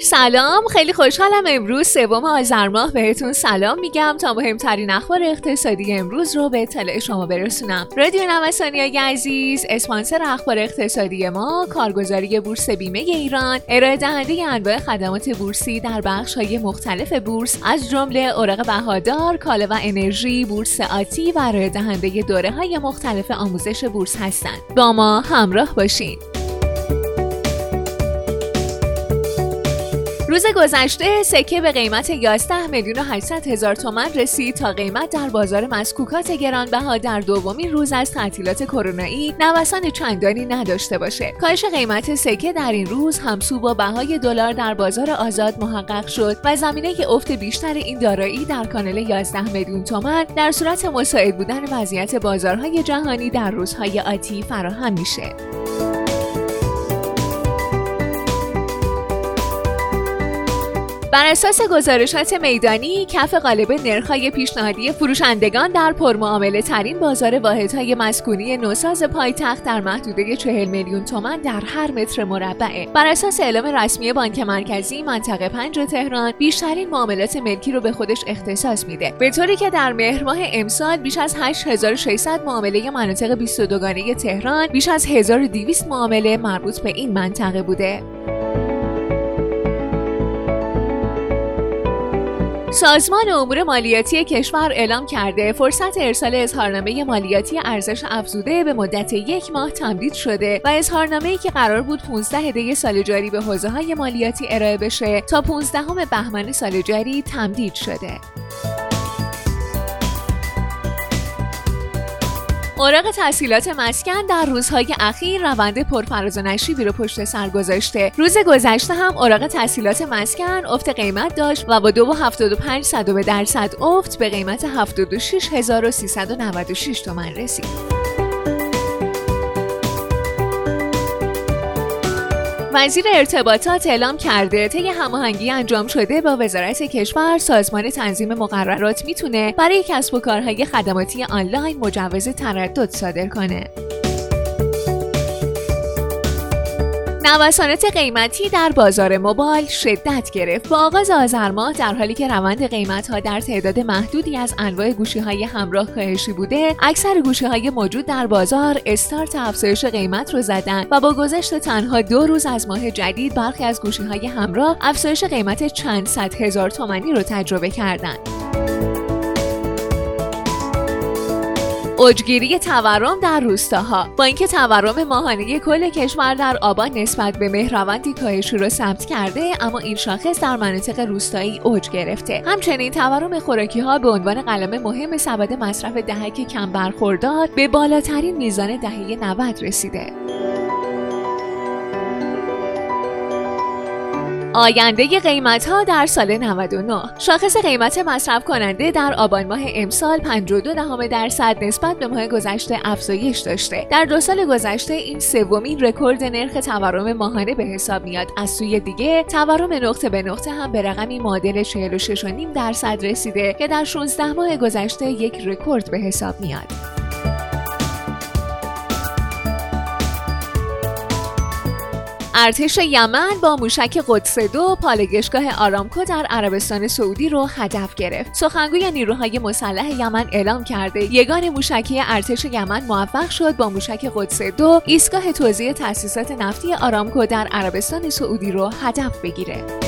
سلام خیلی خوشحالم امروز سوم آذر ماه بهتون سلام میگم تا مهمترین اخبار اقتصادی امروز رو به اطلاع شما برسونم. رادیو نوسانی عزیز اسپانسر اخبار اقتصادی ما کارگزاری بورس بیمه ایران ارائه دهنده انواع خدمات بورسی در بخش های مختلف بورس از جمله اوراق بهادار کالا و انرژی بورس آتی و ارائه دهنده دوره های مختلف آموزش بورس هستند. با ما همراه باشین. روز گذشته سکه به قیمت 11 میلیون و 800 هزار تومن رسید تا قیمت در بازار مسکوکات گرانبها در دومین روز از تعطیلات کرونایی نوسان چندانی نداشته باشه. کاهش قیمت سکه در این روز همسو با بهای دلار در بازار آزاد محقق شد و زمینه که افت بیشتر این دارایی در کانال 11 میلیون تومن در صورت مساعد بودن وضعیت بازارهای جهانی در روزهای آتی فراهم میشه. بر اساس گزارشات میدانی کف قالب نرخ‌های پیشنهادی فروشندگان در پرمعامله ترین بازار واحدهای مسکونی نوساز پایتخت در محدوده 40 میلیون تومان در هر متر مربعه. بر اساس اعلام رسمی بانک مرکزی منطقه 5 تهران بیشترین معاملات ملکی رو به خودش اختصاص میده. به طوری که در مهر ماه امسال بیش از 8600 معامله مناطق 22 گانه تهران بیش از 1200 معامله مربوط به این منطقه بوده. سازمان امور مالیاتی کشور اعلام کرده فرصت ارسال اظهارنامه مالیاتی ارزش افزوده به مدت یک ماه تمدید شده و اظهارنامه‌ای که قرار بود 15 دی سال جاری به حوزه های مالیاتی ارائه بشه تا 15 بهمن سال جاری تمدید شده. اوراق تحصیلات مسکن در روزهای اخیر روند پرفراز و نشیبی رو پشت سر گذاشته. روز گذشته هم اوراق تحصیلات مسکن افت قیمت داشت و با 2.75 صدم درصد افت به قیمت 76396 تومن رسید. وزیر ارتباطات اعلام کرده طی هماهنگی انجام شده با وزارت کشور سازمان تنظیم مقررات می‌تونه برای کسب و کارهای خدماتی آنلاین مجوز تردد صادر کنه. نوسانات قیمتی در بازار موبایل شدت گرفت. با آغاز آذر ماه در حالی که روند قیمت ها در تعداد محدودی از انواع گوشی های همراه کاهشی بوده اکثر گوشی های موجود در بازار استارت افزایش قیمت رو زدن و با گذشت تنها دو روز از ماه جدید برخی از گوشی های همراه افزایش قیمت چند صد هزار تومانی رو تجربه کردند. اوجگیری تورم در روستاها. با اینکه تورم ماهانه کل کشور در آبان نسبت به مهروندی کاهشی را ثبت کرده اما این شاخص در مناطق روستایی اوج گرفته. همچنین تورم خوراکی ها به عنوان قلم مهم سبد مصرف دهک کم برخوردار به بالاترین میزان دهه 90 رسیده. آینده قیمت ها در سال 99 شاخص قیمت مصرف کننده در آبان ماه امسال 52 دهم درصد نسبت به ماه گذشته افزایش داشته. در دو سال گذشته این سومین رکورد نرخ تورم ماهانه به حساب میاد. از سوی دیگه تورم نقطه به نقطه هم به رقمی معادل 46.5 درصد رسیده که در 16 ماه گذشته یک رکورد به حساب میاد. ارتش یمن با موشک قدس دو پالگشگاه آرامکو در عربستان سعودی رو هدف گرفت. سخنگوی نیروهای مسلح یمن اعلام کرده یگان موشکی ارتش یمن موفق شد با موشک قدس دو ایستگاه توزیع تأسیسات نفتی آرامکو در عربستان سعودی رو هدف بگیره.